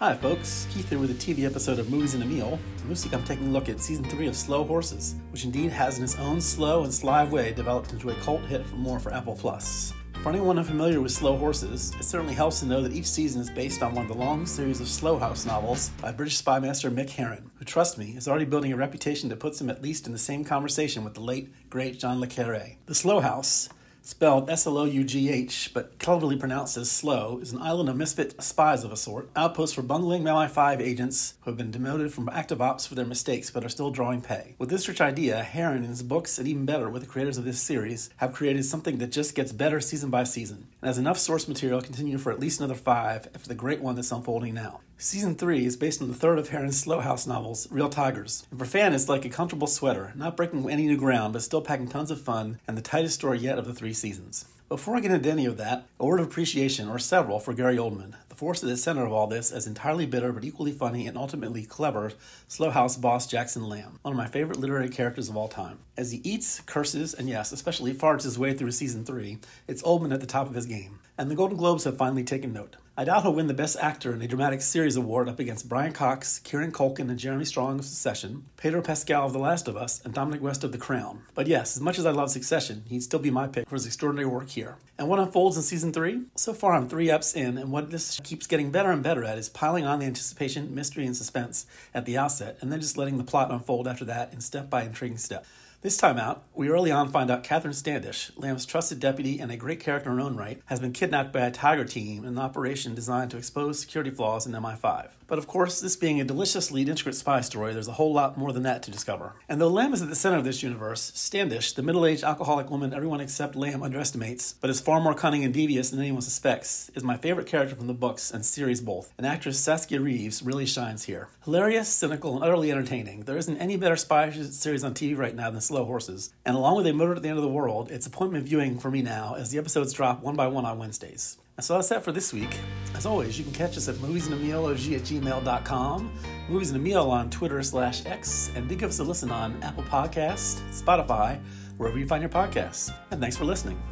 Hi, folks. Keith here with a TV episode of Movies in a Meal. this week I'm taking a look at season three of Slow Horses, which indeed has, in its own slow and sly way, developed into a cult hit for more for Apple Plus. For anyone unfamiliar with Slow Horses, it certainly helps to know that each season is based on one of the long series of Slough House novels by British spy master Mick Herron, who, trust me, is already building a reputation that puts him at least in the same conversation with the late, great John Le Carre. The Slough House, spelled S L O U G H, but cleverly pronounced as slow, is an island of misfit spies of a sort, outposts for bungling MI5 agents who have been demoted from active ops for their mistakes but are still drawing pay. With this rich idea, Herron and his books, and even better with the creators of this series, have created something that just gets better season by season, and has enough source material to continue for at least another five after the great one that's unfolding now. Season 3 is based on the third of Herron's Slough House novels, Real Tigers. And for fans, it's like a comfortable sweater, not breaking any new ground, but still packing tons of fun, and the tightest story yet of the three seasons. Before I get into any of that, a word of appreciation, or several, for Gary Oldman, the force at the center of all this as entirely bitter but equally funny and ultimately clever Slough House boss Jackson Lamb, one of my favorite literary characters of all time. As he eats, curses, and yes, especially farts his way through season 3, it's Oldman at the top of his game. And the Golden Globes have finally taken note. I doubt he'll win the Best Actor in a Dramatic Series award up against Brian Cox, Kieran Culkin, and Jeremy Strong of Succession, Pedro Pascal of The Last of Us, and Dominic West of The Crown. But yes, as much as I love Succession, he'd still be my pick for his extraordinary work here. And what unfolds in season three? So far, I'm three eps in, and what this keeps getting better and better at is piling on the anticipation, mystery, and suspense at the outset, and then just letting the plot unfold after that in step by intriguing step. This time out, we early on find out Catherine Standish, Lamb's trusted deputy and a great character in her own right, has been kidnapped by a Tiger team in an operation designed to expose security flaws in MI5. But of course, this being a deliciously intricate spy story, there's a whole lot more than that to discover. And though Lamb is at the center of this universe, Standish, the middle aged alcoholic woman everyone except Lamb underestimates, but is far more cunning and devious than anyone suspects, is my favorite character from the books and series both. And actress Saskia Reeves really shines here. Hilarious, cynical, and utterly entertaining. There isn't any better spy series on TV right now than Slow Horses. And along with A Murder at the End of the World, it's appointment viewing for me now as the episodes drop one by one on Wednesdays. And so that's that for this week. As always, you can catch us at moviesindamealog at gmail.com, Movies in a Meal on Twitter slash X, and do give us a listen on Apple Podcasts, Spotify, wherever you find your podcasts. And thanks for listening.